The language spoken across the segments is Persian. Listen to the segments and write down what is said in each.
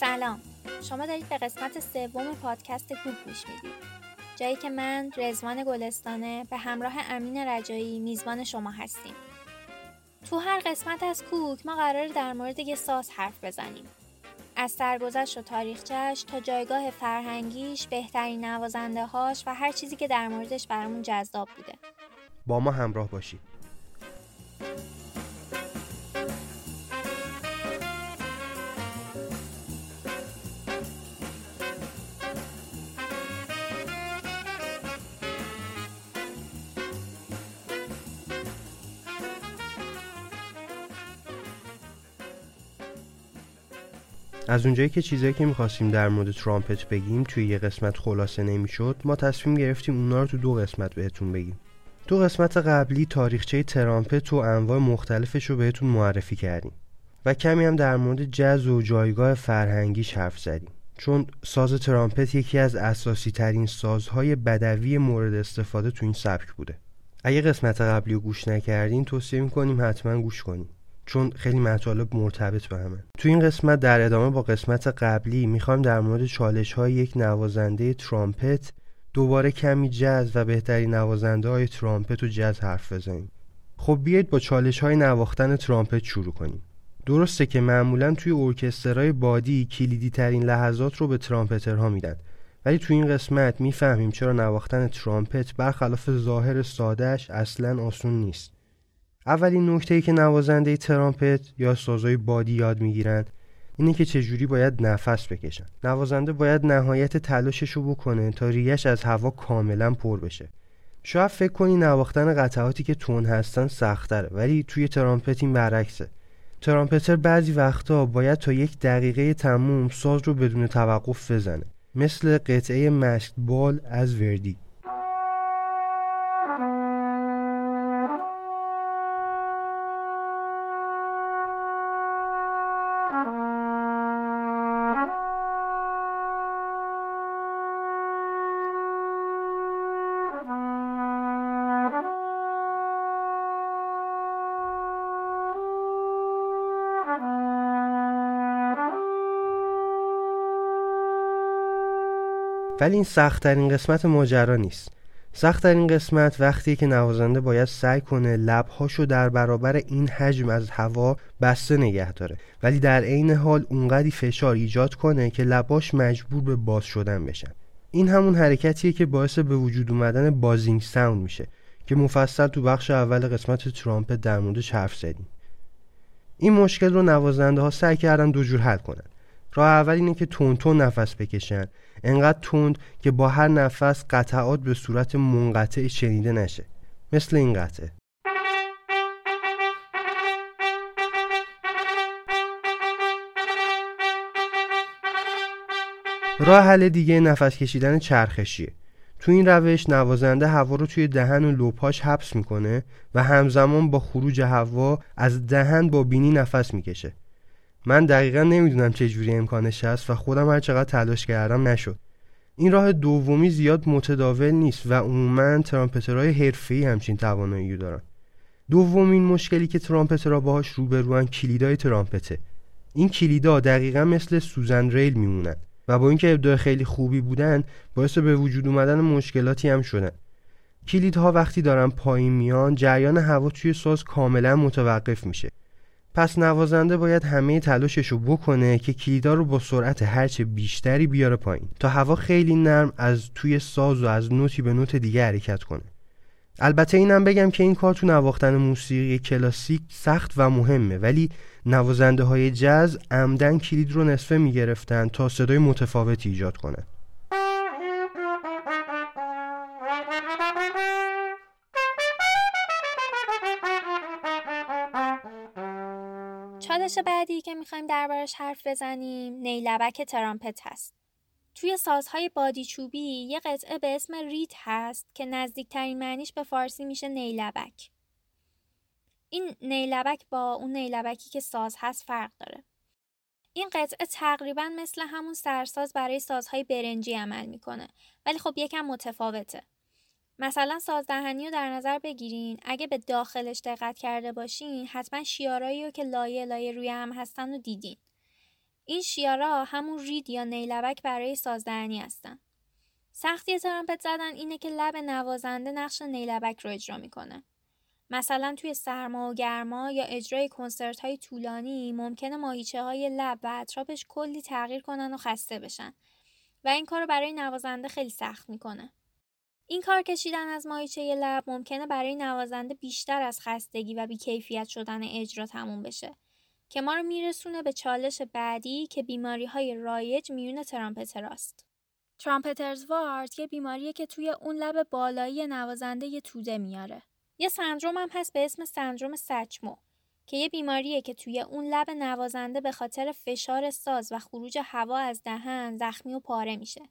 سلام. شما دارید به قسمت سوم پادکست کوک گوش می‌دید. جایی که من رزوان گلستانه به همراه امین رجایی میزبان شما هستیم. تو هر قسمت از کوک ما قرار در مورد یه ساز حرف بزنیم. از سرگذشت و تاریخچهش تا جایگاه فرهنگیش بهترین نوازنده هاش و هر چیزی که در موردش برامون جذاب بوده. با ما همراه باشید. از اونجایی که چیزایی که می‌خواستیم در مورد ترامپت بگیم توی یه قسمت خلاصه نمی‌شد ما تصمیم گرفتیم اونا رو تو دو قسمت بهتون بگیم. دو قسمت قبلی تاریخچه ترامپت و انواع مختلفش رو بهتون معرفی کردیم و کمی هم در مورد جز و جایگاه فرهنگیش حرف زدیم. چون ساز ترامپت یکی از اساسی ترین سازهای بدوی مورد استفاده تو این سبک بوده. اگه قسمت قبلی رو گوش نکردین توصیه می‌کنیم حتما گوش کنیم چون خیلی مطالب مرتبط به همه. تو این قسمت در ادامه با قسمت قبلی می‌خوایم در مورد چالش های یک نوازنده ترامپت دوباره کمی جز و بهترین نوازنده های ترامپت و جز حرف بزنیم. خب بیایید با چالش های نواختن ترامپت شروع کنیم. درسته که معمولا توی ارکسترهای بادی کلیدی ترین لحظات رو به ترامپترها میدن. ولی توی این قسمت می‌فهمیم چرا نواختن ترامپت برخلاف ظاهر سادهش اصلا آسون نیست. اولین نکته که نوازنده ترامپت یا سازهای بادی یاد می‌گیرن اینه که چجوری باید نفس بکشن. نوازنده باید نهایت تلاشش رو بکنه تا ریش از هوا کاملا پر بشه. شاید فکر کنی نواختن قطعاتی که تون هستن سختره ولی توی ترامپت این برعکسه. ترامپتر بعضی وقتا باید تا یک دقیقه تموم ساز رو بدون توقف بزنه مثل قطعه مشک بال از وردی. ولی این سختترین قسمت ماجرا نیست. سختترین قسمت وقتی که نوازنده باید سعی کنه لبهاشو در برابر این حجم از هوا بسته نگه داره. ولی در عین حال اونقدی فشار ایجاد کنه که لباش مجبور به باز شدن بشن. این همون حرکتیه که باعث به وجود اومدن بازینگ ساوند میشه که مفصل تو بخش اول قسمت ترامپت در موردش حرف زدیم. این مشکل رو نوازنده ها سعی کردن دو جور حل کنن. راه اول اینه که تون تون نفس بکشن. انقدر تند که با هر نفس قطعات به صورت منقطع شنیده نشه. مثل این قطعه. راه حل دیگه نفس کشیدن چرخشیه. تو این روش نوازنده هوا رو توی دهن و لپاش حبس می‌کنه و همزمان با خروج هوا از دهن با بینی نفس می‌کشه. من دقیقا نمی‌دونم چه جوری امکانش هست و خودم هر چقدر تلاش کردم نشد. این راه دومی زیاد متداول نیست و عموما ترامپترهای حرفه‌ای همچین توانایی دارن. دومین مشکلی که ترامپترها باهاش روبروان کلیدای ترامپته. این کلیدا دقیقا مثل سوزن ریل میمونن و با اینکه ابداع خیلی خوبی بودن باعث به وجود اومدن مشکلاتی هم شدن. کلیدها وقتی دارن پایین میان جریان هوا توی ساز کاملا متوقف میشه. پس نوازنده باید همه تلاشش رو بکنه که کلیدا رو با سرعت هرچه بیشتری بیاره پایین تا هوا خیلی نرم از توی ساز و از نوتی به نوت دیگه حرکت کنه. البته اینم بگم که این کار تو نواختن موسیقی کلاسیک سخت و مهمه ولی نوازنده های جز عمدن کلید رو نصفه می‌گرفتن تا صدای متفاوتی ایجاد کنه چالش بعدی که می‌خوایم دربارش حرف بزنیم نیلبک ترامپت هست. توی سازهای بادی چوبی یه قطعه به اسم ریت هست که نزدیکترین معنیش به فارسی میشه نیلبک. این نیلبک با اون نیلبکی که ساز هست فرق داره. این قطعه تقریبا مثل همون سرساز برای سازهای برنجی عمل می‌کنه ولی خب یکم متفاوته. مثلا سازدهنی رو در نظر بگیرین اگه به داخلش دقت کرده باشین حتما شیارایی رو که لایه لایه روی هم هستن رو دیدین این شیارا همون رید یا نیلبک برای سازدهنی هستن. سختی ترامپت زدن اینه که لب نوازنده نقش نیلبک رو اجرا می‌کنه. مثلا توی سرما و گرما یا اجرای کنسرت های طولانی ممکنه ماهیچه های لب و اطرافش کلی تغییر کنن و خسته بشن و این کار رو برای نوازنده خیلی سخت می‌کنه. این کار کشیدن از ماهیچه لب ممکنه برای نوازنده بیشتر از خستگی و بیکیفیت شدن اجرا تموم بشه که ما رو میرسونه به چالش بعدی که بیماری های رایج میون ترامپتراست. ترامپترز وارد یه بیماریه که توی اون لب بالایی نوازنده یه توده میاره. یه سندروم هم هست به اسم سندروم سچمو که یه بیماریه که توی اون لب نوازنده به خاطر فشار ساز و خروج هوا از دهن زخمی و پاره میشه.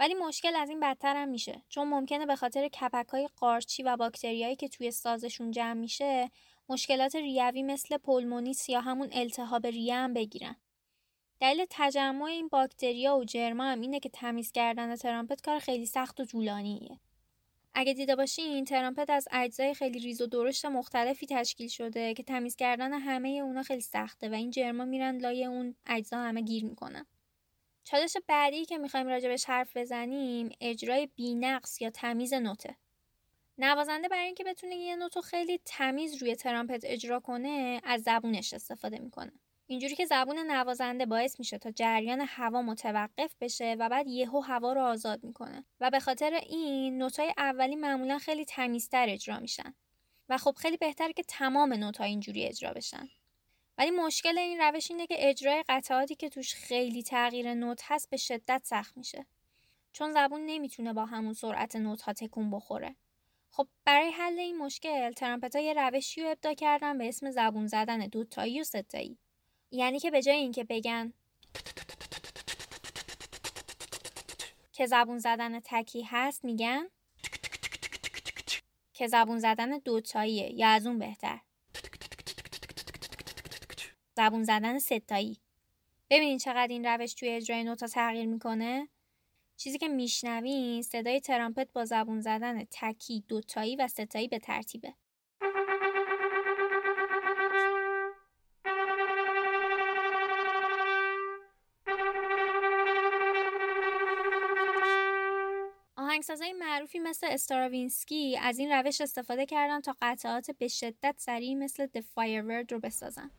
ولی مشکل از این بدتر هم میشه چون ممکنه به خاطر کپک های قارچی و باکتریایی که توی سازشون جمع میشه مشکلات ریوی مثل پولمونیس یا همون التهاب ریه هم بگیرن. دلیل تجمع این باکتریا و جرما هم اینه که تمیز کردن ترامپت کار خیلی سخت و طولانیه. اگه دیده باشین ترامپت از اجزای خیلی ریز و درشت مختلفی تشکیل شده که تمیز کردن همه اونا خیلی سخته و این جرما میرن لای اون اجزا همه گیر می‌کنن. چالش بعدی که می‌خوایم راجبش حرف بزنیم اجرای بینقص یا تمیز نوته. نوازنده برای اینکه بتونه یه نوتو خیلی تمیز روی ترامپت اجرا کنه از زبونش استفاده می‌کنه. اینجوری که زبون نوازنده باعث میشه تا جریان هوا متوقف بشه و بعد یهو هوا رو آزاد می‌کنه و به خاطر این نوتای اولی معمولا خیلی تمیزتر اجرا میشن و خب خیلی بهتره که تمام نوت‌ها اینجوری اجرا بشن ولی مشکل این روش اینه که اجرای قطعاتی که توش خیلی تغییر نوت هست به شدت سخت میشه. چون زبون نمی‌تونه با همون سرعت نوت ها تکون بخوره. خب برای حل این مشکل ترامپت ها یه روشی رو ابدا کردن به اسم زبون زدن دوتایی و ستایی یعنی که به جای اینکه بگن که زبون زدن تکی هست میگن که زبون زدن دوتاییه یا از اون بهتر. زبون زدن ستایی. ببینین چقدر این روش توی اجرای نوتا تغییر می‌کنه. چیزی که میشنوین صدای ترامپت با زبون زدن تکی دوتایی و ستایی به ترتیبه. آهنگسازهای معروفی مثل استراوینسکی از این روش استفاده کردن تا قطعات به شدت سریع مثل The Firebird رو بسازن.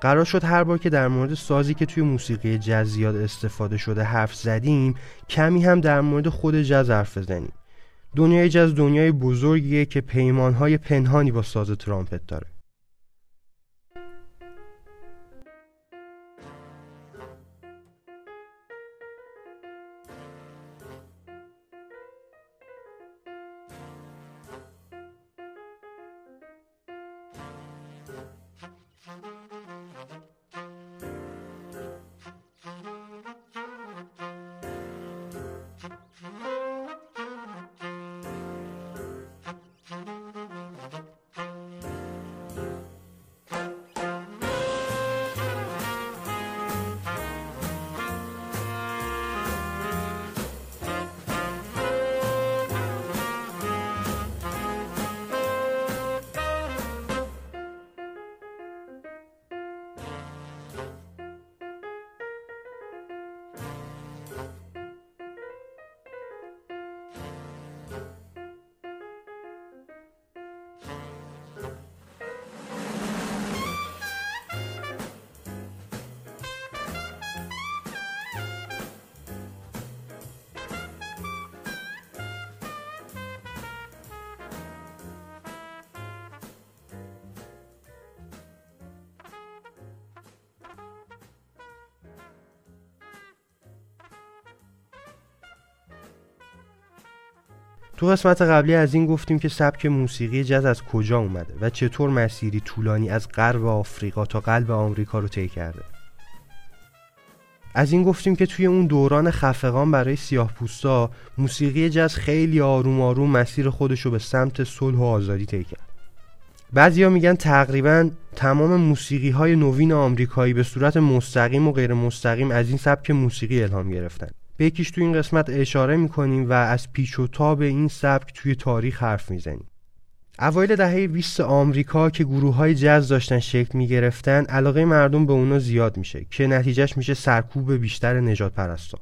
قرار شد هر بار که در مورد سازی که توی موسیقی جز زیاد استفاده شده حرف زدیم کمی هم در مورد خود جز حرف بزنیم. دنیای جز دنیای بزرگیه که پیمانهای پنهانی با ساز ترامپت داره. تو قسمت قبلی از این گفتیم که سبک موسیقی جز از کجا اومده و چطور مسیری طولانی از غرب آفریقا تا قلب آمریکا رو طی کرده. از این گفتیم که توی اون دوران خفقان برای سیاه پوستا موسیقی جز خیلی آروم آروم مسیر خودش رو به سمت صلح و آزادی طی کرد. بعضیا میگن تقریبا تمام موسیقی های نوین آمریکایی به صورت مستقیم و غیر مستقیم از این سبک موسیقی الهام گرفتن. به یکیش توی این قسمت اشاره می‌کنیم و از پیچ و تاب این سبک توی تاریخ حرف می‌زنیم. اوایل دهه 20 آمریکا که گروه های جز داشتن شکل می گرفتن علاقه مردم به اونا زیاد میشه که نتیجهش میشه سرکوب بیشتر نجات پرستا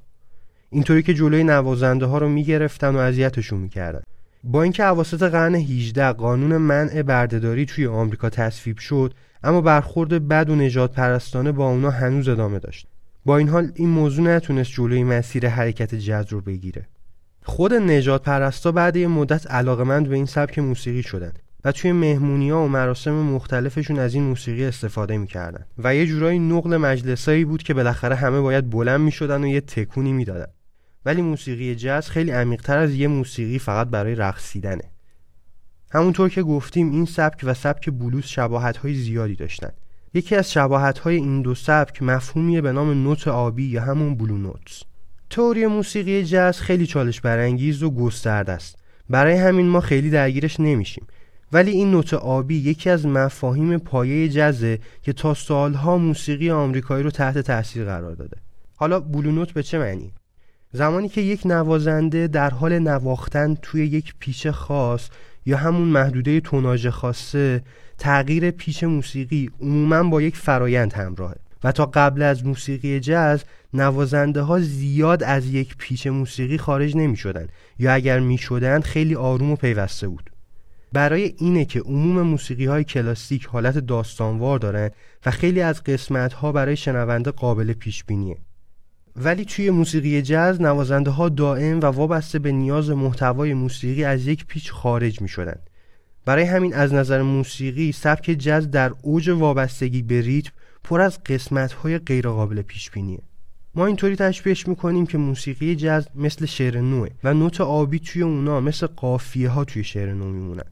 اینطوری که جلوی نوازنده ها رو می‌گرفتن و اذیتشون می‌کردن. با اینکه اواسط قرن 18 قانون منع بردهداری توی آمریکا تصویب شد اما برخورد بد و نجات پرستانه با اونا هنوز ادامه داشت. با این حال این موضوع نتونست جلوی مسیر حرکت جز رو بگیره. خود نجات پرستا بعد یه مدت علاقمند به این سبک موسیقی شدن و توی مهمونی ها و مراسم مختلفشون از این موسیقی استفاده می‌کردن و یه جورایی نقل مجلسایی بود که بالاخره همه باید بلند می‌شدن و یه تکونی می‌دادن. ولی موسیقی جاز خیلی عمیقتر از یه موسیقی فقط برای رقصیدنه. همونطور که گفتیم این سبک و سبک بلوز شباهت های زیادی داشتن. یکی از شباهت های این دو سبک مفهومیه به نام نوت آبی یا همون بلو نوتس. تئوری موسیقی جاز خیلی چالش برانگیز و گسترده است. برای همین ما خیلی درگیرش نمیشیم. ولی این نوت آبی یکی از مفاهیم پایه جزه که تا سالها موسیقی آمریکایی رو تحت تاثیر قرار داده. حالا بلو نوت به چه معنی؟ زمانی که یک نوازنده در حال نواختن توی یک پیچ خاص یا همون محدوده توناژ خاصه تغییر پیچ موسیقی عموما با یک فرایند همراهه. و تا قبل از موسیقی جاز نوازنده ها زیاد از یک پیچ موسیقی خارج نمی شدن یا اگر می شدن خیلی آروم و پیوسته بود. برای اینه که عموم موسیقی های کلاسیک حالت داستانوار دارن و خیلی از قسمت ها برای شنونده قابل پیش بینیه ولی توی موسیقی جاز نوازنده ها دائم و وابسته به نیاز محتوای موسیقی از یک پیچ خارج می شدن. برای همین از نظر موسیقی سبک جاز در اوج وابستگی به ریتم پر از قسمت های غیرقابل پیش بینیه. ما اینطوری تشبیهش می‌کنیم که موسیقی جاز مثل شعر نوه و نوت آبی توی اونا مثل قافیه ها توی شعر نو میمونن.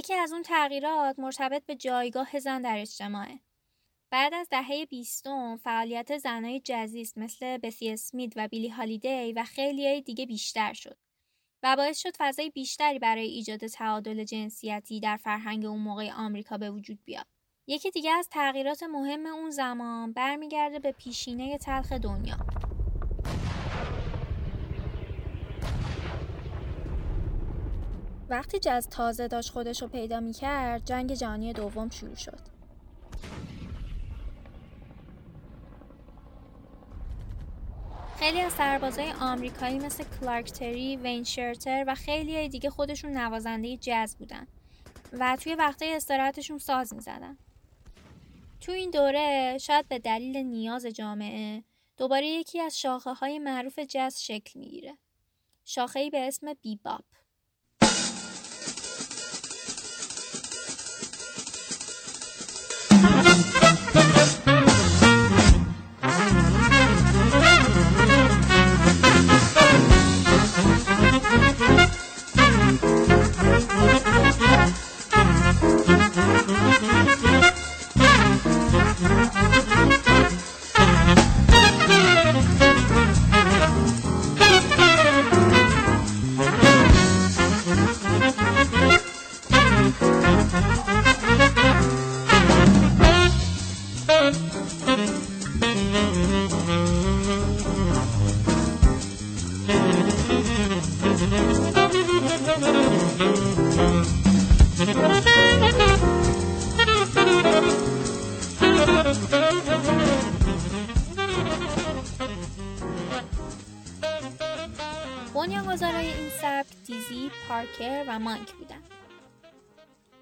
یکی از اون تغییرات مرتبط به جایگاه زن در اجتماعه. بعد از دهه بیستم فعالیت زنای جزیست مثل بسی اسمیت و بیلی هالیدی و خیلی های دیگه بیشتر شد و باعث شد فضای بیشتری برای ایجاد تعادل جنسیتی در فرهنگ اون موقع آمریکا به وجود بیاد. یکی دیگه از تغییرات مهم اون زمان برمیگرده به پیشینه تلخ دنیا. وقتی جز تازه داشت خودش رو پیدا می کرد جنگ جهانی دوم شروع شد. خیلی از سربازای آمریکایی مثل کلارک تری، وین شرتر و خیلی دیگه خودشون نوازنده جز بودن و توی وقتای استراحتشون ساز می زدن. تو این دوره شاید به دلیل نیاز جامعه دوباره یکی از شاخه های معروف جز شکل می‌گیره. شاخه به اسم بیباپ. بنیانگذارای این سبک دیزی، پارکر و مانک بودن.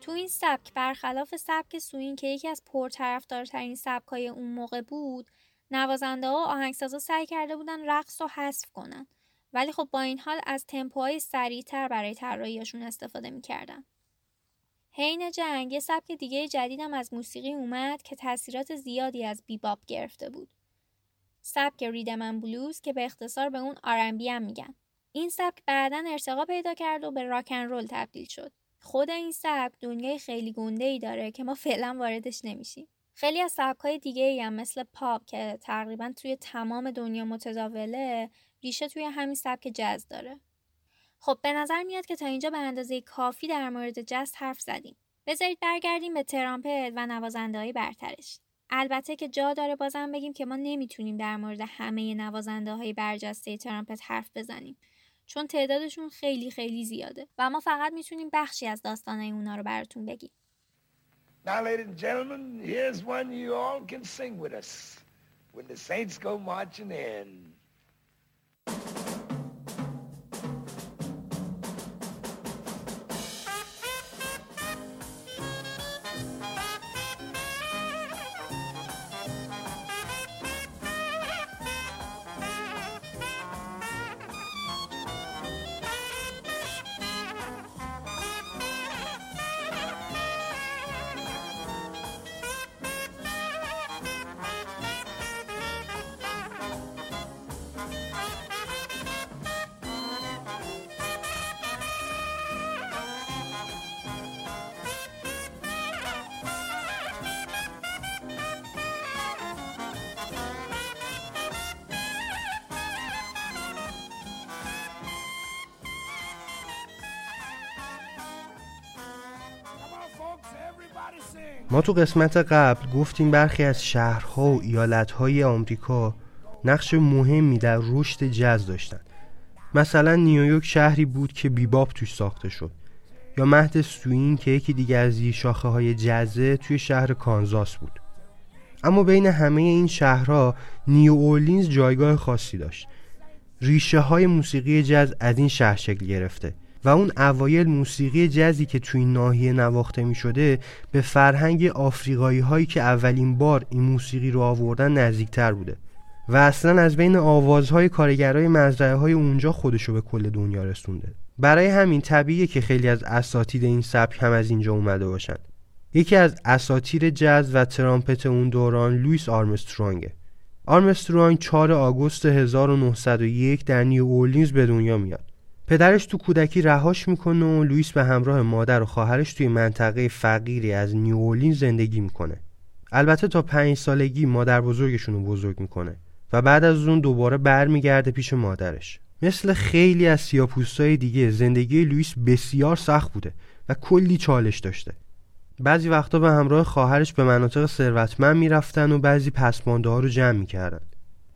تو این سبک برخلاف سبک سوین که یکی از پرطرفدارترین سبکای اون موقع بود، نوازنده ها و آهنگسازا سعی کرده بودن رقص رو حذف کنن. ولی خب با این حال از تمپوهای سریعتر برای طراحیشون استفاده می‌کردن. حین جنگ یه سبک دیگه جدیدم از موسیقی اومد که تاثیرات زیادی از بیباب گرفته بود. سبک ریدمن بلوز که به اختصار به اون آرنبی هم میگن. این سبک بعدا ارتقا پیدا کرد و به راکن رول تبدیل شد. خود این سبک دنیای خیلی گنده ای داره که ما فعلا واردش نمیشیم. خیلی از سبک های دیگه ای هم مثل پاپ که تقریبا توی تمام دنیا متداوله ریشه توی همین سبک جز داره. خب به نظر میاد که تا اینجا به اندازه کافی در مورد جز حرف زدیم. بذارید برگردیم به ترامپت و نوازنده های برترش. البته که جا داره بازم بگیم که ما نمی‌تونیم در مورد همه نوازنده های برجسته ترامپت حرف بزنیم چون تعدادشون خیلی خیلی زیاده و ما فقط می‌تونیم بخشی از داستانه اونا رو براتون بگیم. Now, ladies and gentlemen, here's one you all can sing with us. When the saints go marching in. ما تو قسمت قبل گفتیم برخی از شهرها و ایالتهای آمریکا نقش مهمی در رشد جز داشتن. مثلا نیویورک شهری بود که بیباب توش ساخته شد. یا مهد سوین که یکی دیگه از شاخه های جزه توی شهر کانزاس بود. اما بین همه این شهرها نیو اورلینز جایگاه خاصی داشت. ریشه های موسیقی جز از این شهر شکل گرفته. و اون اوایل موسیقی جزی که توی ناحیه نواخته می شده به فرهنگ آفریقایی هایی که اولین بار این موسیقی رو آوردن نزدیکتر بوده. و اصلا از بین آوازهای کارگرای مزرعه های اونجا خودشو به کل دنیا رسونده. برای همین طبیعیه که خیلی از اساتید این سبک هم از اینجا اومده باشن. یکی از اساطیر جز و ترامپت اون دوران لوئیس آرمسترونگه آرمسترونگ 4 آگوست 1901 در نیو اورلینز به دنیا میاد. پدرش تو کودکی رهاش می‌کنه و لوئیس به همراه مادر و خواهرش توی منطقه فقیری از نیوولین زندگی می‌کنه. البته تا پنج سالگی مادر بزرگشون رو بزرگ می‌کنه و بعد از اون دوباره برمیگرده پیش مادرش. مثل خیلی از سیاپوستای دیگه زندگی لوئیس بسیار سخت بوده و کلی چالش داشته. بعضی وقتا به همراه خواهرش به مناطق ثروتمند می‌رفتن و بعضی پسمانده ها رو جمع می‌کردن.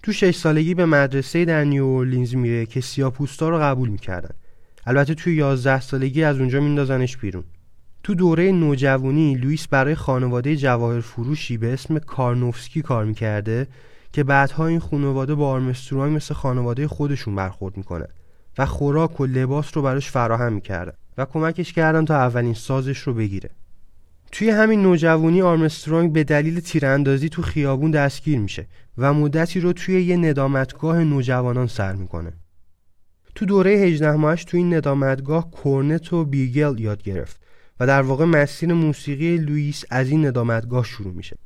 تو شش سالگی به مدرسه در نیو اورلینز میره که سیاپوستا رو قبول می‌کردن. البته توی 11 سالگی از اونجا میندازنش بیرون. تو دوره نوجوانی لوئیس برای خانواده جواهر فروشی به اسم کارنوفسکی کار می‌کرده که بعدها این خانواده با آرمسترونگ مثل خانواده خودشون برخورد می‌کنه و خوراک و لباس رو براش فراهم می‌کردن و کمکش کردن تا اولین سازش رو بگیره. توی همین نوجوانی آرمسترونگ به دلیل تیراندازی تو خیابون دستگیر میشه. و مدتی رو توی یه ندامتگاه نوجوانان سر می‌کنه. تو دوره 18 ماهش توی این ندامتگاه کورنت و bugle یاد گرفت و در واقع مسیر موسیقی لوئیس از این ندامتگاه شروع میشه.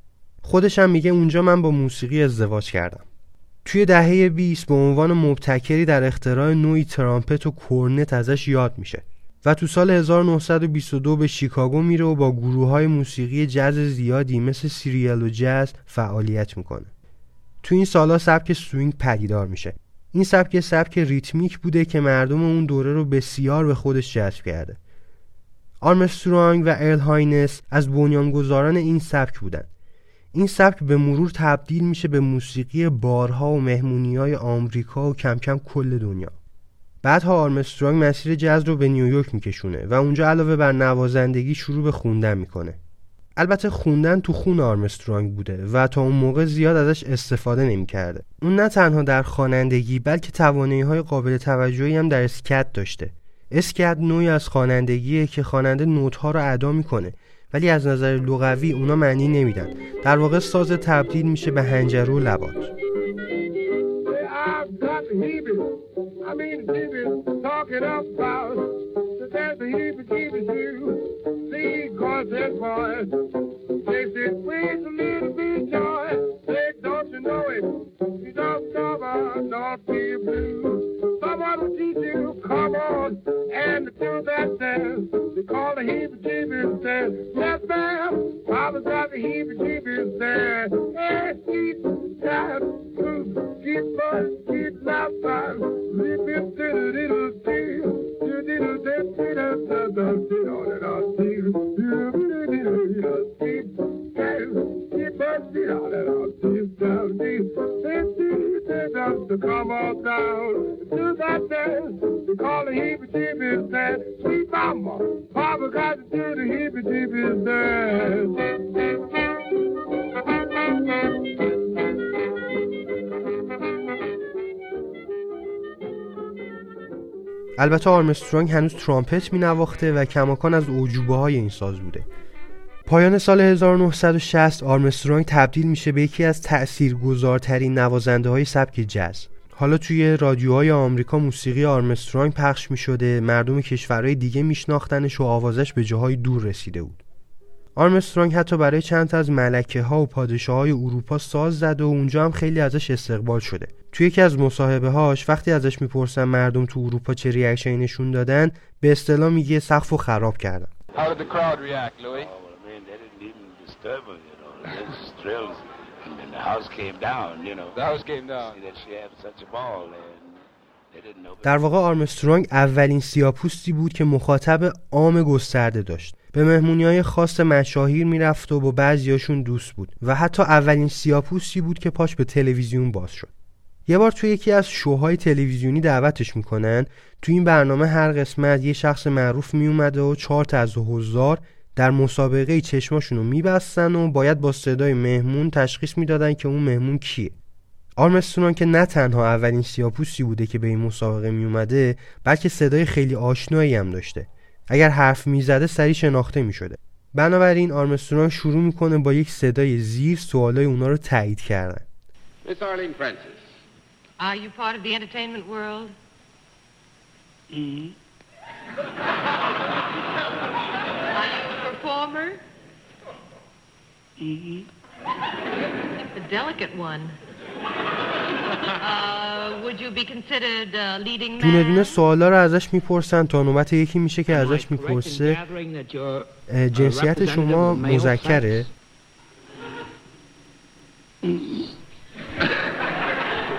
خودش هم میگه اونجا من با موسیقی ازدواج کردم. توی دهه 20 به عنوان مبتکری در اختراع نوعی ترامپت و کورنت ازش یاد میشه و تو سال 1922 به شیکاگو میره و با گروه های موسیقی جز زیادی مثل Creole Jazz فعالیت می‌کنه. تو این سالا سبک سوینگ پدیدار میشه. این سبک سبک ریتمیک بوده که مردم اون دوره رو بسیار به خودش جذب کرده. آرمسترونگ و ارل هاینس از بنیانگذاران این سبک بودن. این سبک به مرور تبدیل میشه به موسیقی بارها و مهمونی های آمریکا و کم کم کل دنیا. بعدها آرمسترانگ مسیر جاز رو به نیویورک میکشونه و اونجا علاوه بر نوازندگی شروع به خوندن می‌کنه. البته خوندن تو خون آرمسترانگ بوده و تا اون موقع زیاد ازش استفاده نمی‌کرده. اون نه تنها در خوانندگی بلکه توانایی های قابل توجهی هم در اسکت داشته. اسکت نوعی از خوانندگیه که خواننده نوت ها رو ادا می‌کنه ولی از نظر لغوی اونا معنی نمیدن. در واقع ساز تبدیل میشه به هنجره و لبات. voice, his voice. Makes it sweet to me to joy. Don't you know it? You don't stop, don't be blue someone to teach you. Come on and do that dance. They call the heebie-jeebies dance. Yes, ma'am. Mama's got the heebie-jeebies dance. And each time to keep on, keep my time. Leave it to the little tea. You dance, البته آرمسترانگ هنوز ترامپت می نواخته و کماکان از اعجوبه های این ساز بوده. پایان سال 1960 آرمسترانگ تبدیل میشه به یکی از تأثیرگذارترین نوازنده های سبک جز حالا توی رادیوهای آمریکا موسیقی آرمسترانگ پخش می شده مردم کشورهای دیگه میشناختنش و آوازش به جاهای دور رسیده بود. آرمسترانگ حتی برای چند از ملکه ها و پادشاه های اروپا ساز زده و اونجا هم خیلی ازش استقبال شده. توی یکی از مصاحبه هاش وقتی ازش می‌پرسن مردم تو اروپا چه reaction ی نشون دادن به اصطلاح میگه سقف و خراب کردن در واقع آرمسترونگ اولین سیاپوستی بود که مخاطب عام گسترده داشت. به مهمونی های خاص مشاهیر می‌رفت و با بعضیاشون دوست بود و حتی اولین سیاپوستی بود که پاش به تلویزیون باز شد. یه بار توی یکی از شوهای تلویزیونی دعوتش می‌کنن. تو این برنامه هر قسمت یه شخص معروف میومده و چهار تا از حضار در مسابقه چشماشون رو میبستن و باید با صدای مهمون تشخیص می‌دادن که اون مهمون کیه. آرمسترون که نه تنها اولین سیاپوسی بوده که به این مسابقه میومده بلکه صدای خیلی آشنایی هم داشته. اگر حرف می‌زده سری شناخته می‌شده. بنابراین آرمسترون شروع می‌کنه با یک صدای زیر سوالای اونا رو تایید کردن. Are you part of the entertainment world? Mm-hmm. performer? Mm-hmm. A delicate one. Uh, would you be considered uh, leading man? دونه دونه سوالا رو ازش می‌پرسن تا نوبت یکی میشه که ازش می‌پرسه. جنسیت شما مذکره؟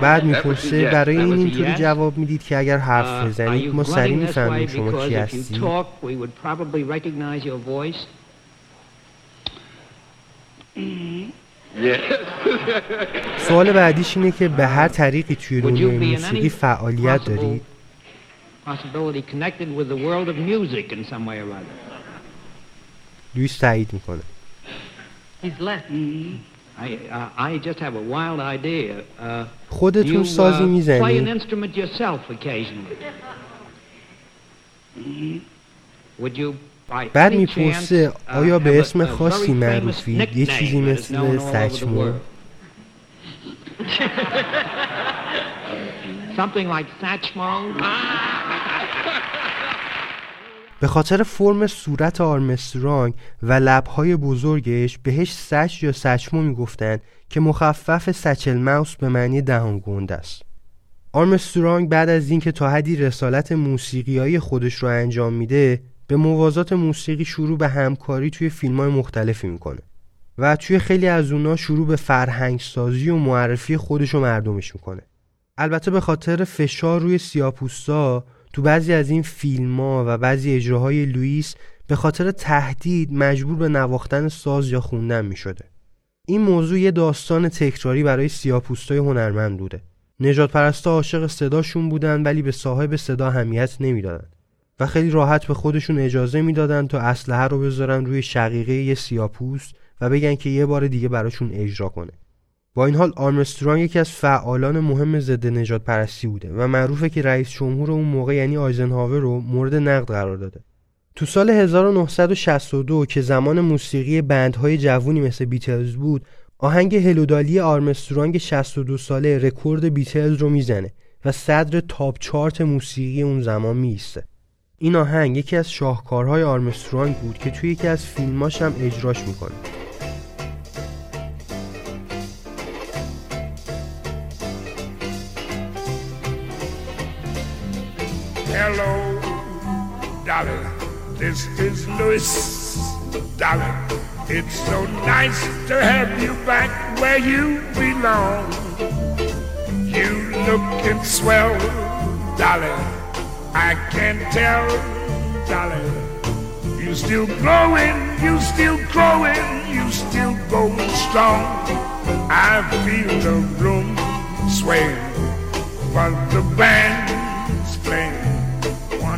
بعد می‌پرسه برای این اینطوری جواب می‌دید که اگر حرف بزنید ما سریع می‌فهمیم شما کی هستی سوال بعدیش اینه که به هر طریقی توی دنیای موسیقی فعالیت دارید. لویس تایید می‌کنه. خودتون سازی می‌زنید بعد می‌پرسه آیا به اسم خاصی معروفید یه چیزی مثل سچمو به خاطر فرم صورت آرمسترانگ و لبهای بزرگش بهش سچ یا سچمو می‌گفتند که مخفف سچل ماوس به معنی دهان گنده است آرمسترانگ بعد از اینکه تا حدی رسالت موسیقیایی خودش رو انجام میده به موازات موسیقی شروع به همکاری توی فیلم های مختلفی می‌کنه و توی خیلی از اونا شروع به فرهنگ سازی و معرفی خودش و مردمش می‌کنه البته به خاطر فشار روی سیاپوستا تو بعضی از این فیلم ها و بعضی اجراهای لوئیس به خاطر تهدید مجبور به نواختن ساز یا خوندن می شده. این موضوع یه داستان تکراری برای سیاپوستای هنرمند بوده. نجات پرستا عاشق صداشون بودن ولی به صاحب صدا همیت نمی‌دادن. و خیلی راحت به خودشون اجازه می‌دادن تا اسلحه رو بذارن روی شقیقه یه سیاپوست و بگن که یه بار دیگه براشون اجرا کنه. با این حال آرمسترانگ یکی از فعالان مهم ضد نجات پرستی بوده و معروفه که رئیس جمهور اون موقع یعنی آیزنهاور رو مورد نقد قرار داده. تو سال 1962 که زمان موسیقی بندهای جوونی مثل بیتلز بود آهنگ Hello, Dolly آرمسترانگ 62 ساله رکورد بیتلز رو می‌زنه و صدر top chart موسیقی اون زمان می‌ایسته این آهنگ یکی از شاهکارهای آرمسترانگ بود که توی یکی از فیلماش هم اجراش می‌کنه Hello, Dolly. This is Louis, Dolly. It's so nice to have you back where you belong. You looking swell, Dolly. I can tell, Dolly. You still growing, you still growing, you still going strong. I feel the room sway while the band's playing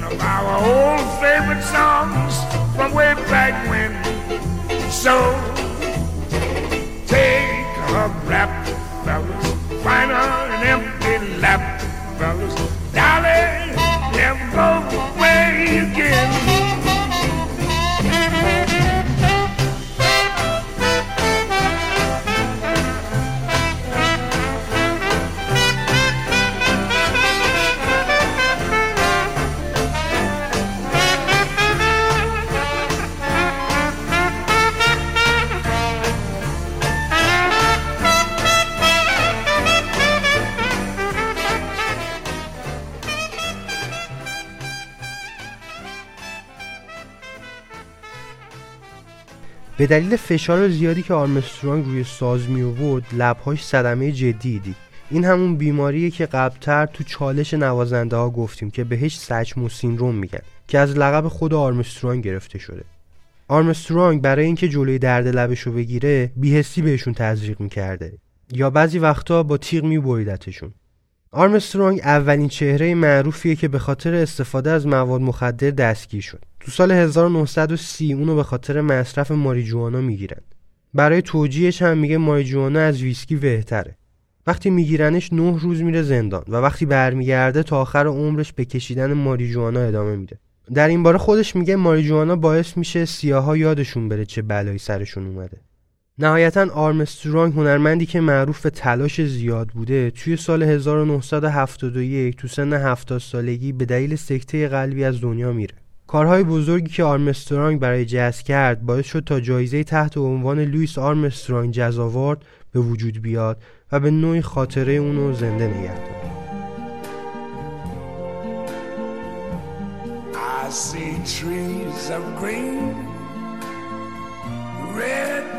one of our old favorite songs from way back when. So take a rap, fellas, find an empty lap, fellas. Dolly, never go away again. دلیل فشار زیادی که آرمسترانگ روی ساز می آورد لبهاش صدمه جدی دید این همون بیماریه که قبلتر تو چالش نوازنده ها گفتیم که بهش سچمو سیندروم میگن که از لقب خود آرمسترانگ گرفته شده. آرمسترانگ برای اینکه جلوی درد لبش رو بگیره بیهستی بهشون تزریق می‌کرده. یا بعضی وقتا با تیغ میبریدتشون. آرمسترانگ اولین چهره معروفیه که به خاطر استفاده از مواد مخدر دستگیر شد. تو سال 1930 اونو به خاطر مصرف ماریجوانا می‌گیرن. برای توجیهش هم میگه ماریجوانا از ویسکی بهتره. وقتی میگیرنش نه روز میره زندان و وقتی برمیگرده تا آخر عمرش به کشیدن ماریجوانا ادامه میده. در این باره خودش میگه ماریجوانا باعث میشه سیاها یادشون بره چه بلایی سرشون اومده. نهایتا آرمسترانگ هنرمندی که معروف به تلاش زیاد بوده توی سال 1971 تو سن 70 سالگی به دلیل سکته قلبی از دنیا میره. کارهای بزرگی که آرمسترانگ برای جذب کرد باعث شد تا جایزه تحت عنوان لوئیس آرمسترانگ جز آورد به وجود بیاد و به نوعی خاطره اونو زنده نگه داره. I see trees of green, red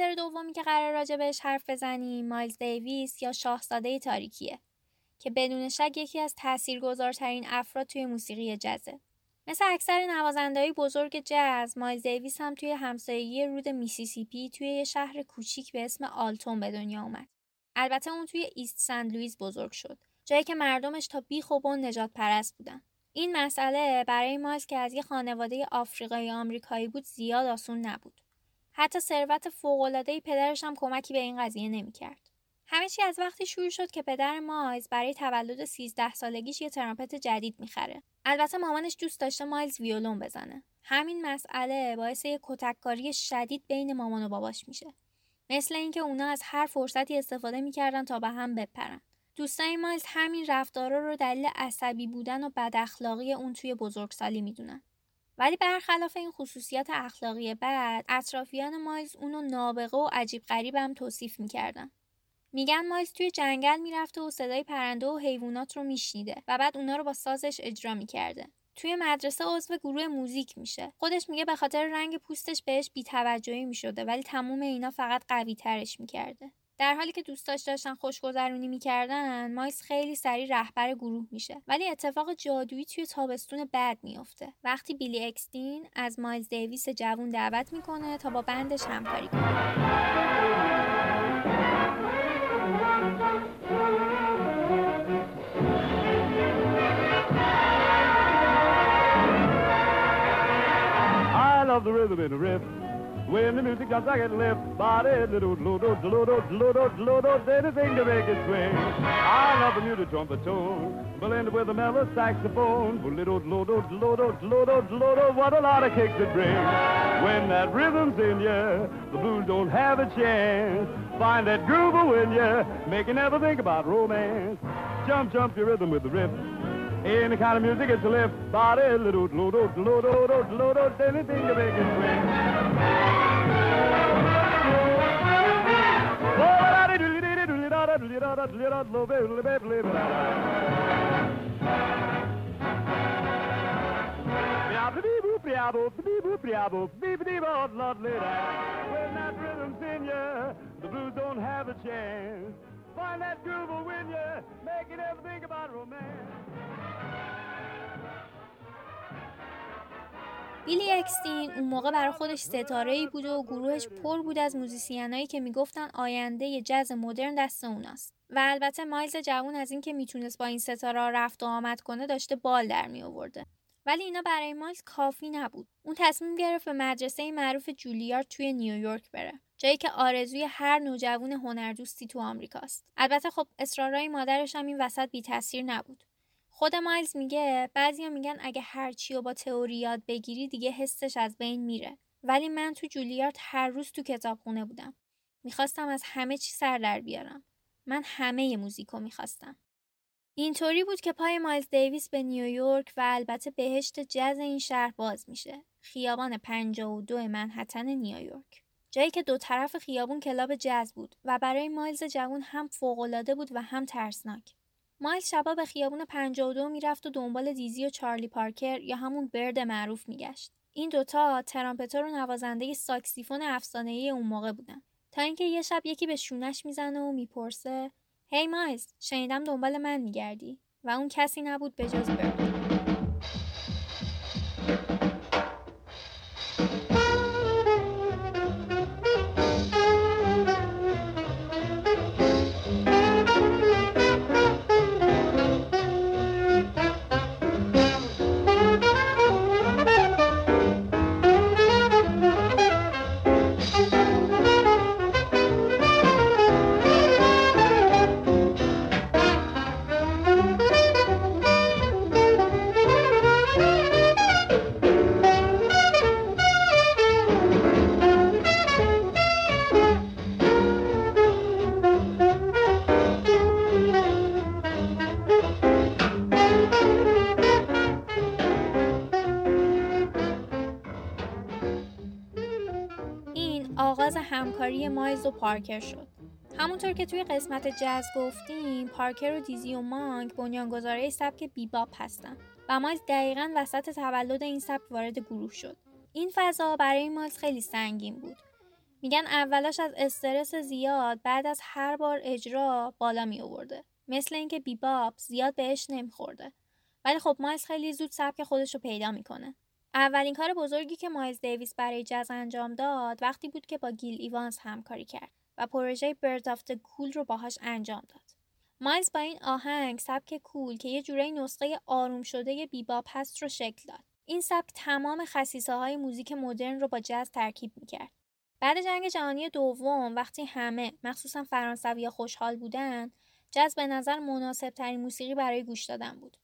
ترامپتر دومی که قراره راجع بهش حرف بزنیم مایلز دیویس یا شاهزاده تاریکیه که بدون شک یکی از تاثیرگذارترین افراد توی موسیقی جزه. مثل اکثر نوازندهای بزرگ جز، مایلز دیویس هم توی همسایگی رود میسیسیپی توی یه شهر کوچیک به اسم آلتون به دنیا اومد. البته اون توی ایست سنت لوئیس بزرگ شد، جایی که مردمش تا بیخ نژادپرست بودن. این مسئله برای مایلز که از یه خانواده آفریقایی آمریکایی بود زیاد آسون نبود. حتی ثروت فوق‌العاده پدرش هم کمکی به این قضیه نمی‌کرد. همه چی از وقتی شروع شد که پدر مایلز برای تولد 13 سالگیش یه ترامپت جدید می‌خره. البته مامانش دوست داشته مایلز ویولون بزنه. همین مسئله باعث یه کتککاری شدید بین مامان و باباش میشه. مثل اینکه اونا از هر فرصتی استفاده می‌کردن تا به هم بپرن. دوستای مایلز همین رفتارا رو دلیل عصبی بودن و بد اخلاقی اون توی بزرگسالی می‌دونن. ولی برخلاف این خصوصیت اخلاقی بد اطرافیان مایلز اونو نابغه و عجیب غریب هم توصیف می‌کردن. میگن مایلز توی جنگل می‌رفته و صدای پرنده و حیوانات رو میشنیده و بعد اونا رو با سازش اجرا می‌کرده. توی مدرسه عضو گروه موزیک میشه. خودش میگه به خاطر رنگ پوستش بهش بیتوجهی می‌شده ولی تموم اینا فقط قوی ترش می‌کرده. در حالی که دوستاش داشتن خوشگذرونی می‌کردن مایلز خیلی سریع رهبر گروه میشه. ولی اتفاق جادویی توی تابستون بعد میافته. وقتی بیلی اکستین از مایلز دیویس جوون دعوت می‌کنه تا با band ش همکاری کنه. Love the rhythm in the riff. When the music comes, I get lift. Body, little, little, little, little, little, anything to make it swing. I love the muted trumpet tone, blended with a mellow saxophone. Little, little, little, little, little, what a lot of kicks it brings. When that rhythm's in ya, the blues don't have a chance. Find that groove make you never think about romance. Jump, jump your rhythm with the riff. Any kind of music, it's a lift. Body, little, little, little, little, little, anything to make it swing. When that rhythm's in ya, the blues don't have a chance. Find that groove win ya, make you never think about romance. بیلی اکستین اون موقع برای خودش ستاره ای بود و گروهش پر بود از موزیسینایی که می‌گفتن آینده جز مدرن دست اوناست. و البته مایلز جوون از اینکه می‌تونست با این ستاره رفت و آمد کنه داشته بال در می آورده ولی اینا برای مایلز کافی نبود. اون تصمیم گرفت به مدرسه معروف جولیارد توی نیویورک بره. جایی که آرزوی هر نوجوان هنردوستی تو آمریکاست. البته خب اصرارهای مادرش هم این وسط بی تاثیر نبود. خود مایلز میگه بعضیا میگن اگه هر چی رو با تئوری یاد بگیری دیگه حسش از بین میره. ولی من تو جولیارد هر روز تو کتابخونه بودم. می‌خواستم از همه چی سر در بیارم. من همه موزیکو می‌خواستم. اینطوری بود که پای مایلز دیویس به نیویورک و البته بهشت جز این شهر باز میشه. خیابان 52 منحتن نیویورک. جایی که دو طرف خیابون کلاب جز بود و برای مایلز جوون هم فوقالعاده بود و هم ترسناک مایلز شبا به خیابون 52 می‌رفت و دنبال دیزی و چارلی پارکر یا همون برد معروف میگشت. این دوتا ترامپتور و نوازنده ساکسیفون افسانه ای اون موقع بودن. تا اینکه یه شب یکی به شونش می‌زنه و می‌پرسه هی hey مایلز شنیدم دنبال من میگردی و اون کسی نبود به جز برد. مایلز و پارکر شد. همونطور که توی قسمت جز گفتیم پارکر و دیزی و مانک بنیانگذارای سبک بیباپ هستن و مایلز دقیقا وسط تولد این سبک وارد گروه شد. این فضا برای مایلز خیلی سنگین بود. میگن اولاش از استرس زیاد بعد از هر بار اجرا بالا می آورده مثل اینکه بیباپ زیاد بهش نمیخورده. ولی خب مایلز خیلی زود سبک خودش رو پیدا می‌کنه. اولین کار بزرگی که مایز دیویس برای جز انجام داد وقتی بود که با گیل ایوانز همکاری کرد و پروژه Birth of Cool رو باهاش انجام داد. مایلز با این آهنگ سبک cool که یه جورایی نسخه آروم شده بیباپ هست رو شکل داد. این سبک تمام خصیصه های موزیک مدرن رو با جاز ترکیب می‌کرد. بعد جنگ جهانی دوم وقتی همه مخصوصا فرانسوی خوشحال بودن جاز به نظر مناسب ترین موسیقی برای گوش دادن بود.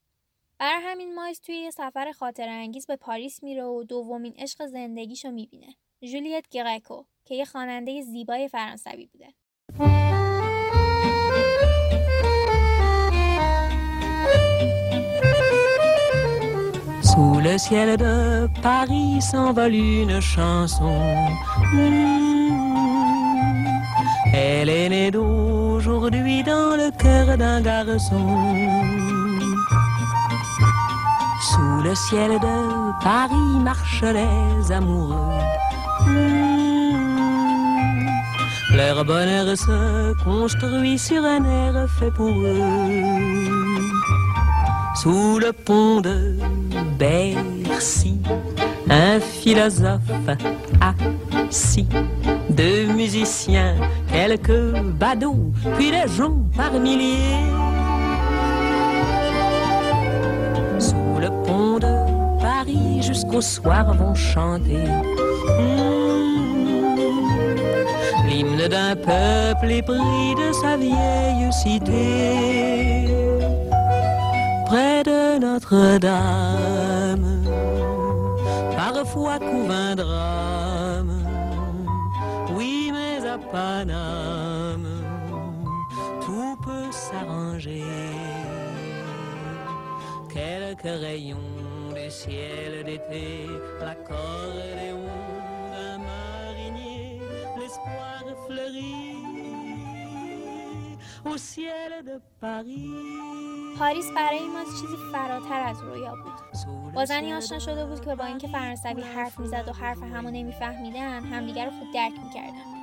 برای همین مایلز توی یه سفر خاطر انگیز به پاریس میره و دومین عشق زندگیشو می‌بینه. جولیت گیرکو که یه خواننده زیبای فرانسوی بوده. Sous le ciel de Paris s'envole une chanson. Elle est née d'aujourd'hui dans le cœur d'un garçon. Sous le ciel de Paris marchent les amoureux. Leur bonheur se construit sur un air fait pour eux. Sous le pont de Bercy, un philosophe assis, deux musiciens, quelques badauds, puis des gens par milliers. Jusqu'au soir vont chanter. L'hymne d'un peuple épris de sa vieille cité. Près de Notre-Dame, parfois couvre un drame. Oui, mais à Paname, tout peut s'arranger. Quelques rayons ciel d'été, l'accordéon d'un marinier, l'espoir fleurit au ciel de Paris. پاریس برای ما چیزی فراتر از رویا بود. با زنی آشنا شده بود که با اینکه فرانسوی حرف می‌زد و حرف همو نمیفهمیدن همدیگر رو خوب درک می‌کردن.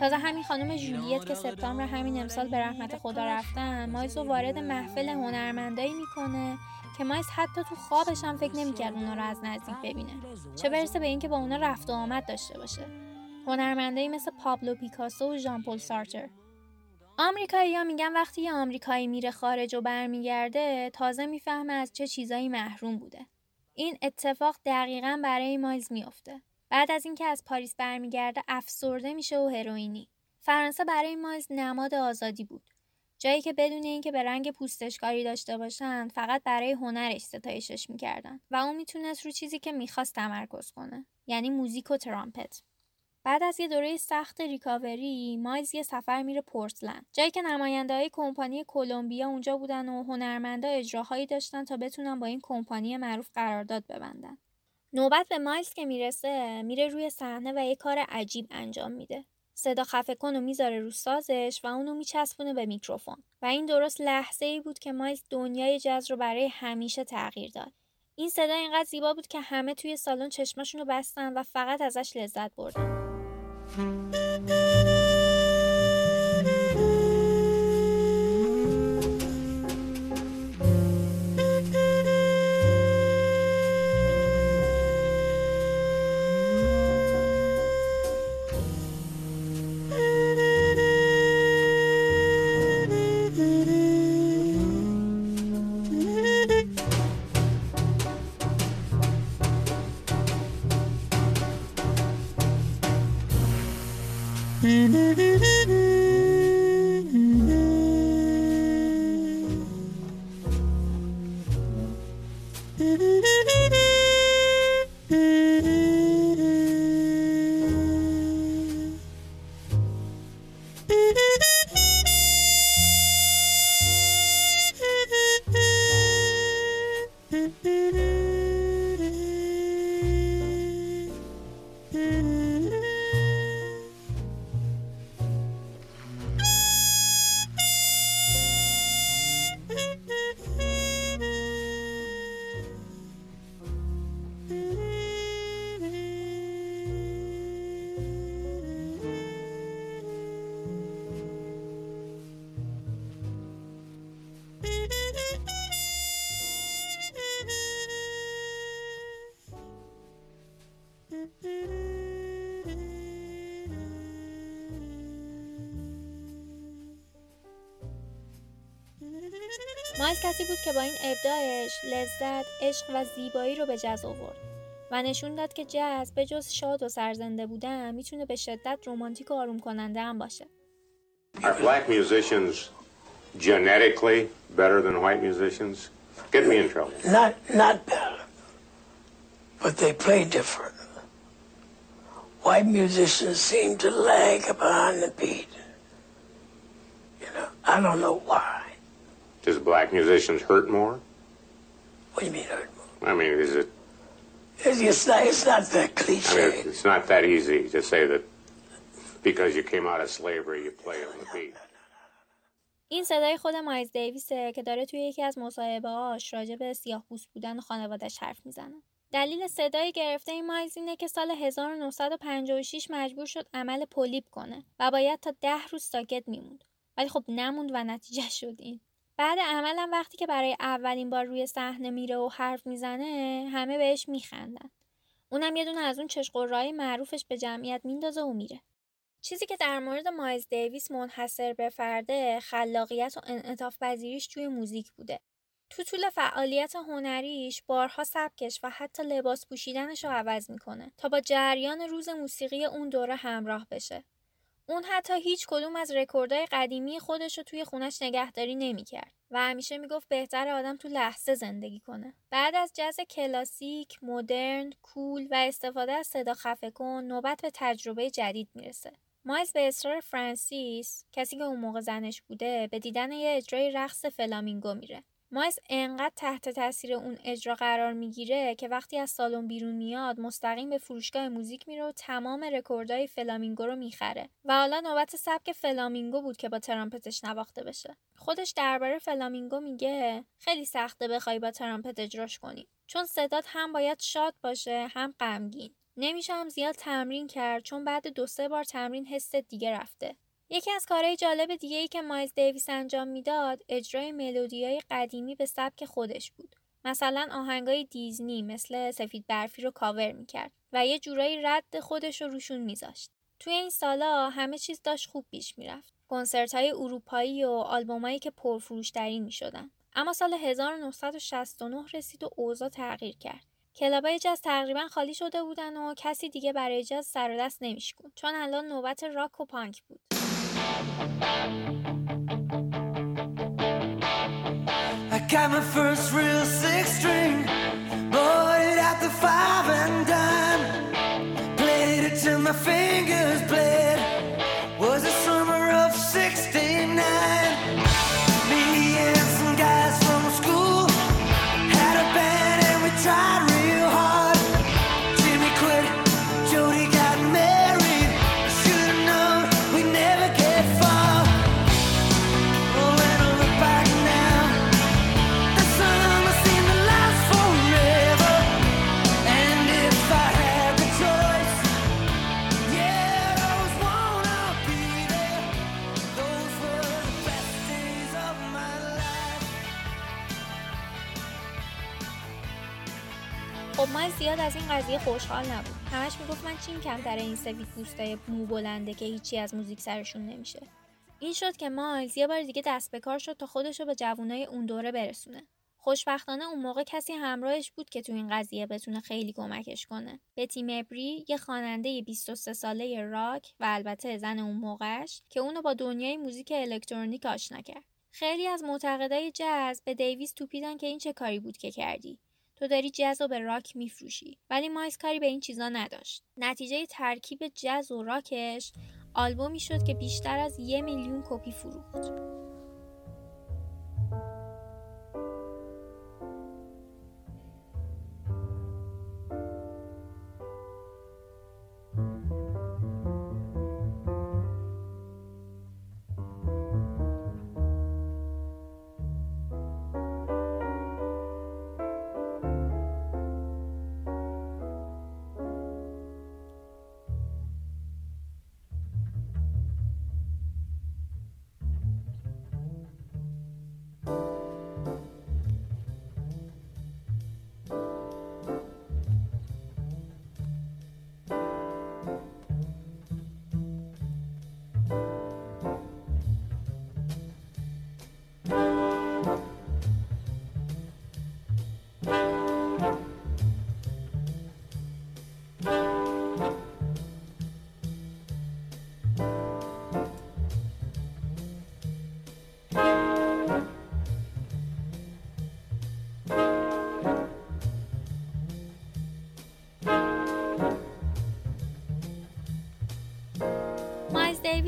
تازه همین خانم جولیت که سپتامبر همین امسال به رحمت خدا رفتن مایز وارد محفل هنرمندایی می‌کنه. که مایز حتی تو خوابش هم فکر نمی‌کرد اونا رو از نزدیک ببینه چه برسه به اینکه با اونا رفت و آمد داشته باشه هنرمندایی مثل پابلو پیکاسو و ژان پل سارتر آمریکایی ها میگن وقتی یه آمریکایی میره خارج و برمیگرده تازه می‌فهمه از چه چیزایی محروم بوده. این اتفاق دقیقا برای مایز میافته. بعد از اینکه از پاریس برمیگرده افسرده میشه و هروئینی. فرانسه برای مایز نماد آزادی بود. جایی که بدون اینکه به رنگ پوستش کاری داشته باشن فقط برای هنرش ستایشش می‌کردن و اون می‌تونست رو چیزی که می‌خواست تمرکز کنه یعنی موزیک و ترامپت. بعد از یه دوره سخت ریکاوری مایز یه سفر میره پورتلند. جایی که نماینده های کمپانی کلمبیا اونجا بودن و هنرمندا اجراهایی داشتن تا بتونن با این کمپانی معروف قرارداد ببندن. نوبت به مایز که می‌رسه میره روی صحنه و یه کار عجیب انجام میده. صدا خفه کن و می‌ذاره رو سازش و اونو میچسبونه به میکروفون. و این درست لحظه ای بود که مایز دنیای جز رو برای همیشه تغییر داد. این صدا اینقدر زیبا بود که همه توی سالن چشماشون رو بستن و فقط ازش لذت بردن. مایلز کسی بود که با این ابداعش لذت، عشق و زیبایی رو به جز آورد و نشون داد که جز به جز شاد و سرزنده بودن می‌تونه به شدت رومانتیک و آروم کننده هم باشه. Are black musicians genetically better than white musicians? Get me in trouble. Not not better, but they play different. White musicians seem to lag behind the beat. You know, I don't know why. Does black musicians hurt more? What do you mean hurt more? I mean, is it? It's, it's not. It's not that I cliche. mean, it's not that easy to say that because you came out of slavery, you play on the beat. این صدای خود مایز دیویسه که داره توی یکی از مصاحبه‌هاش راجع به سیاه بودن و خانوادش حرف می‌زنه. دلیل صدای گرفته این مایز اینه که سال 1956 مجبور شد عمل پولیپ کنه و باید تا ده روز ساکت میموند. ولی خب نموند و نتیجه شد این. بعد عملم وقتی که برای اولین بار روی صحنه میره و حرف می‌زنه همه بهش میخندن. اونم یه دونه از اون چشقرای معروفش به جمعیت میندازه و میره. چیزی که در مورد مایز دیویس منحصر به فرده خلاقیت و انعطاف پذیریش توی موزیک بوده. تو طول فعالیت هنریش بارها سبکش و حتی لباس پوشیدنش رو عوض می‌کنه تا با جریان روز موسیقی اون دوره همراه بشه. اون حتی هیچ کدوم از رکوردهای قدیمی خودش رو توی خونش نگهداری نمی‌کرد و همیشه می‌گفت بهتر آدم تو لحظه زندگی کنه. بعد از جاز کلاسیک، مدرن، cool و استفاده از صدا خفه کن نوبت به تجربه جدید می‌رسه. مایلز به اصرار فرانسیس کسی که اون موقع زنش بوده به دیدن یه اجرای رقص فلامینگو میره. مایلز انقدر تحت تاثیر اون اجرا قرار می‌گیره که وقتی از سالن بیرون میاد مستقیم به فروشگاه موزیک میره و تمام رکوردهای فلامینگو رو می‌خره. و حالا نوبت سبک فلامینگو بود که با ترامپتش نواخته بشه. خودش درباره فلامینگو میگه خیلی سخته بخوای با ترامپت اجراش کنی. چون صدات هم باید شاد باشه هم غمگین. نمیشه هم زیاد تمرین کرد چون بعد دو سه بار تمرین حس دیگه رفته. یکی از کارهای جالب دیگه ای که مایز دیویس انجام می‌داد اجرای ملودیای قدیمی به سبک خودش بود. مثلا آهنگای دیزنی مثل سفید برفی رو کاور می‌کرد و یه جورایی رد خودش رو روشون میذاشت. توی این سالا همه چیز داشت خوب پیش می‌رفت. کنسرت های اروپایی و آلبومایی که پرفروشترین می‌شدن. اما سال 1969 رسید و اوضاع تغییر کرد. کلابای جاز تقریبا خالی شده بودن و کسی دیگه برای جاز سر و دست نمیشکن چون الان نوبت راک و پانک بود. I got my first real six string, bought it at the five and dime. Played it till my fingers bled. زیاد از این قضیه خوشحال نبود همش می‌گفت من چیم کمتر این سفید پوستای مو بلنده که هیچی از موزیک سرشون نمیشه این شد که مایلز یه بار دیگه دست به کار شد تا خودش رو به جوونای اون دوره برسونه خوشبختانه اون موقع کسی همراهش بود که تو این قضیه بتونه خیلی کمکش کنه. بتی مبری یه خواننده 23 ساله راک و البته زن اون موقعش که اونو با دنیای موزیک الکترونیک آشنا کرد. خیلی از معتقدای جاز به دیویس توپیدن که این چه کاری بود که کردی. تو داری جاز رو به راک میفروشی. ولی مایز کاری به این چیزا نداشت. نتیجه ترکیب جاز و راکش آلبومی شد که بیشتر از یه میلیون کپی فروخت.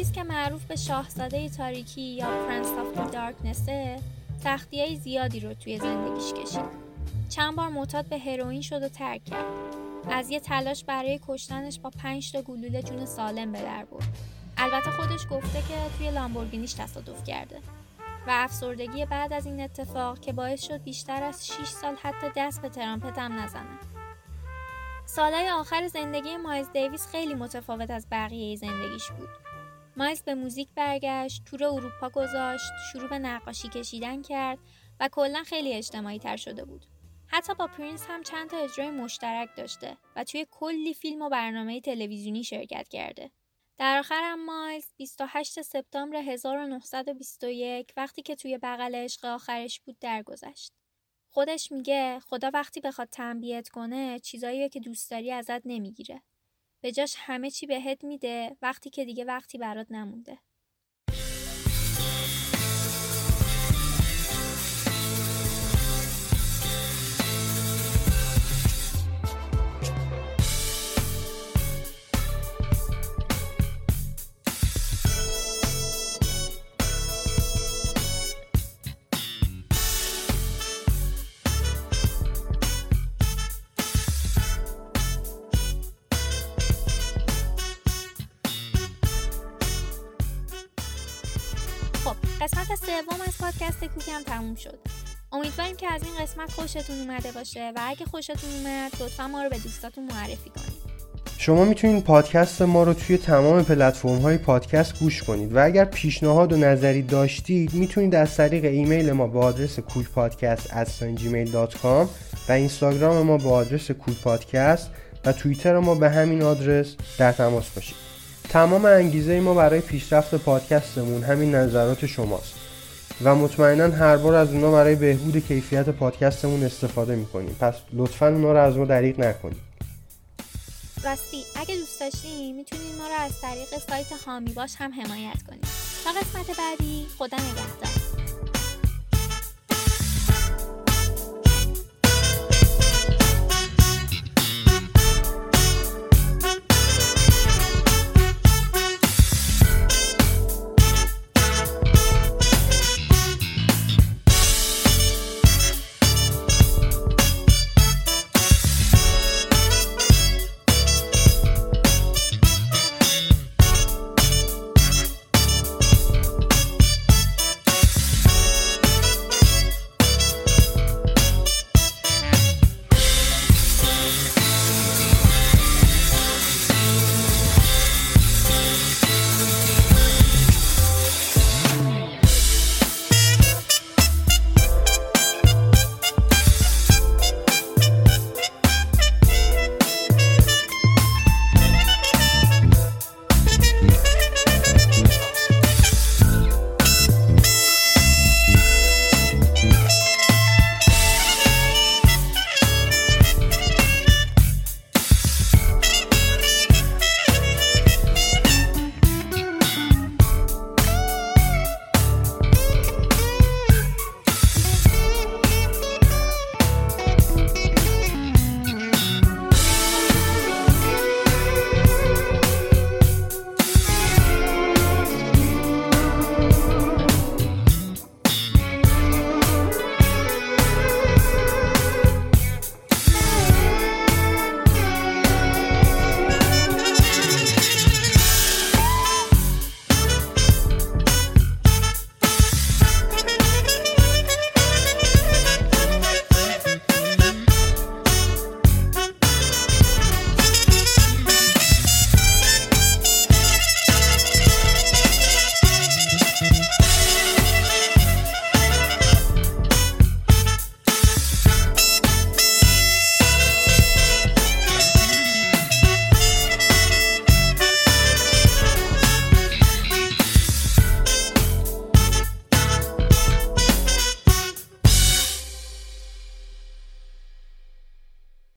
دیویس که معروف به شاهزاده تاریکی یا Prince of Darkness ه سختی زیادی رو توی زندگیش کشید. چند بار معتاد به هروئین شد و ترک کرد. از یه تلاش برای کشتنش با پنج تا گلوله جون سالم به در برد. البته خودش گفته که توی لامبورگینیش تصادف کرده. و افسردگی بعد از این اتفاق که باعث شد بیشتر از 6 سال حتی دست به ترامپت هم نزنه. سالهای آخر زندگی مایلز دیویس خیلی متفاوت از بقیه زندگیش بود. مایلز به موزیک برگشت تور اروپا گذاشت شروع به نقاشی کشیدن کرد و کلا خیلی اجتماعی تر شده بود حتی با پرینس هم چند تا اجرای مشترک داشته و توی کلی فیلم و برنامه تلویزیونی شرکت کرده. در آخر هم مایلز 28 سپتامبر 1921 وقتی که توی بغل عشق آخرش بود درگذشت. خودش میگه خدا وقتی بخواد تنبیهت کنه چیزایی که دوست داری ازت نمی‌گیره. به جاش همه چی بهت میده وقتی که دیگه وقتی برات نمونده. قسمت سوم از پادکست کوکم تموم شد. امیدواریم که از این قسمت خوشتون اومده باشه و اگه خوشتون اومد لطفا ما رو به دوستاتون معرفی کنید. شما می‌تونید پادکست ما رو توی تمام پلتفرم های پادکست گوش کنید و اگر پیشنهاد و نظری داشتید می‌تونید از طریق ایمیل ما به آدرس کوک پادکست gmail.com و اینستاگرام ما به آدرس کوک پادکست و توییتر ما به همین آدرس در تماس باشید. تمام انگیزه ما برای پیشرفت پادکستمون همین نظرات شماست. و مطمئنا هر بار از اونا برای بهبود کیفیت پادکستمون استفاده می‌کنیم. پس لطفا اونا رو از ما دریغ نکنید. راستی اگه دوست داشتین می‌تونید ما رو از طریق سایت هامی باش هم حمایت کنید تا قسمت بعدی خدا نگهدار.